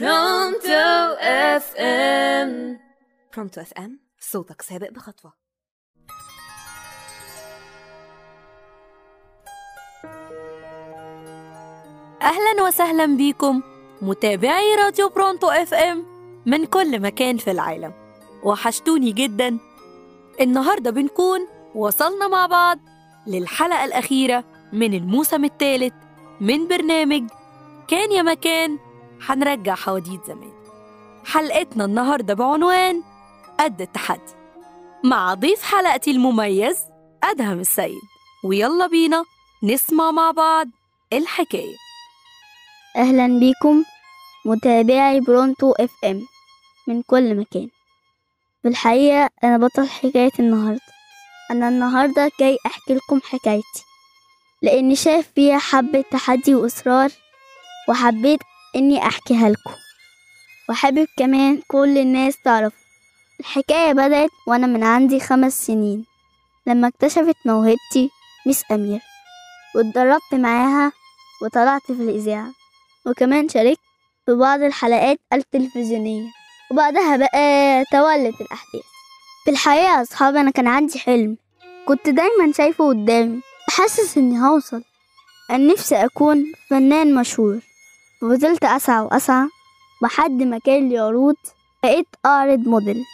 Pronto FM Pronto FM صوتك سابق بخطوة. أهلا وسهلا بيكم متابعي راديو Pronto FM من كل مكان في العالم. وحشتوني جدا. النهاردة بنكون وصلنا مع بعض للحلقة الأخيرة من الموسم الثالث من برنامج كان يا مكان هنرجع حواديت زمان. حلقتنا النهاردة بعنوان قد التحدي. مع ضيف حلقتي المميز أدهم السيد. ويلا بينا نسمع مع بعض الحكاية. أهلا بيكم متابعي برونتو إف إم من كل مكان. في الحقيقة أنا بطل حكاية النهاردة. أنا النهاردة جاي أحكي لكم حكايتي. لأني شايف فيها حبة تحدي وإصرار وحبيت إني أحكيها لكم. وحابب كمان كل الناس تعرف الحكاية بدأت وأنا من عندي خمس سنين لما اكتشفت موهبتي ميس أمير واتدربت معاها وطلعت في الإذاعة وكمان شاركت في بعض الحلقات التلفزيونية وبعدها بقى توالت الأحداث. في الحقيقة يا أصحابي أنا كان عندي حلم كنت دايما شايفه قدامي حاسس إني هوصل أنا نفسي أكون فنان مشهور. وفضلت أسعى وأسعى لحد ما كان لي عروض بقيت أعرض موديل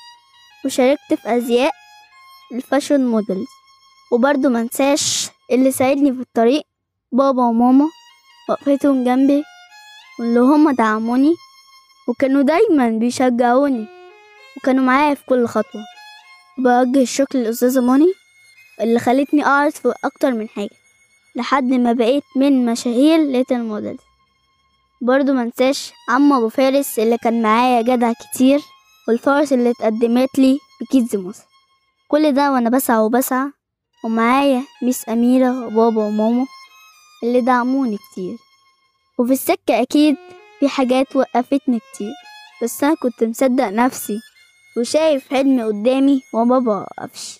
وشاركت في أزياء ال fashion models. وبرضه منساش اللي ساعدني في الطريق بابا وماما وقفتهم جنبي واللي هما دعموني وكانوا دايما بيشجعوني وكانوا معايا في كل خطوة. وبوجه الشكر للأستاذة موني اللي خلتني أعرض في أكتر من حاجة لحد ما بقيت من مشاهير Little Model برضو منساش عم أبو فارس اللي كان معايا جدع كتير والفرص اللي اتقدمت لي ب Kids مصر كل ده وأنا بسعى وبسعى ومعايا ميس أميرة وبابا وماما اللي دعموني كتير. وفي السكة أكيد في حاجات وقفتني كتير بس أنا كنت مصدق نفسي وشايف حلمي قدامي وما بوقفش.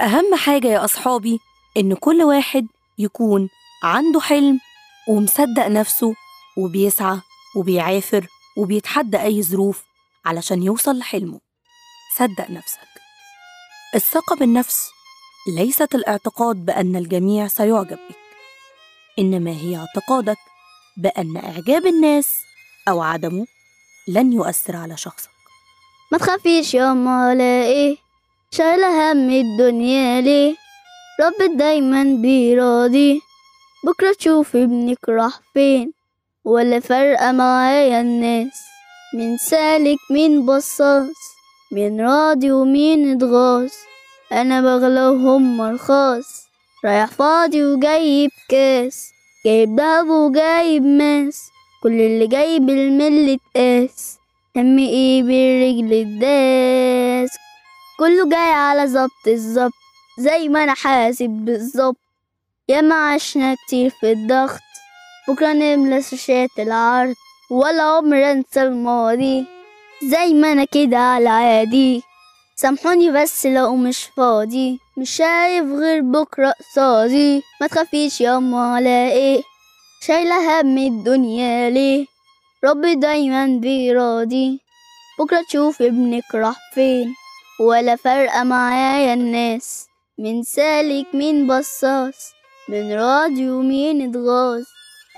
أهم حاجة يا أصحابي إن كل واحد يكون عنده حلم ومصدق نفسه وبيسعى وبيعافر وبيتحدى أي ظروف علشان يوصل لحلمه. صدق نفسك. الثقة بالنفس ليست الاعتقاد بأن الجميع سيعجب بك إنما هي اعتقادك بأن إعجاب الناس أو عدمه لن يؤثر على شخصك. ما تخافيش يا ولا إيه شايلة هم الدنيا ليه رب دايما بيراضي بكرة تشوف ابنك راح فين؟ ولا فارقة معايا الناس. مين سالك مين بصاص مين راضي ومين اتغاظ أنا بغلى وهم رايح فاضي وجايب كاس. جايب دهب وجايب ماس كل اللي جايب المل اتقاس. هم إيه بالرجل الداس؟ كله جاي على ظبط الظبط زي ما أنا حاسب بالظبط. يا ما عشنا كتير في الضغط بكرة نملى شاشات العرض ولا عمر انسى الماضي. زي ما أنا كده على عادي. سامحوني بس لو مش فاضي. مش شايف غير بكرة قصادي. ما تخافيش ياما على إيه. شايلة هم الدنيا ليه. ربي دايما بيراضي. بكرة تشوف ابنك راح فين. ولا فارقة معايا الناس. من سالك مين بصاص. من راضي ومين اتغاظ.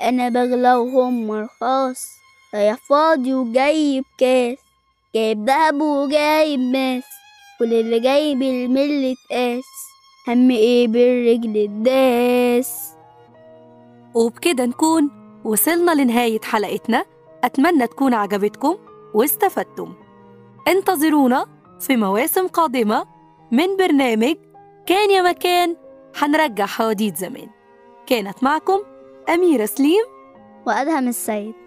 أنا بغلى وهم رخاص رايح فاضي وجايب كاس. جايب دهب وجايب ماس كل اللي جايب المل اتقاس. هم إيه بالرجل الداس؟ وبكده نكون وصلنا لنهاية حلقتنا. أتمنى تكون عجبتكم واستفدتم. انتظرونا في مواسم قادمة من برنامج كان يا مكان هنرجع حواديت زمان. كانت معكم أميرة سليم وأدهم السيد.